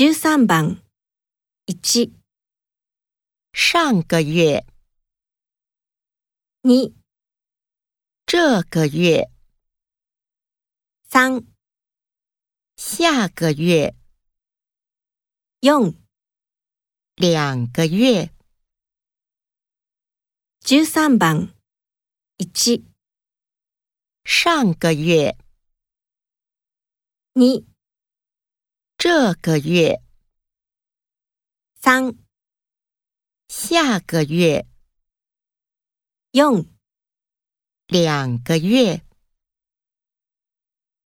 13番1、上个月、2、这个月、3、下个月、用、两个月、13番1、上个月、2、这个月、三、下个月、用。两个月。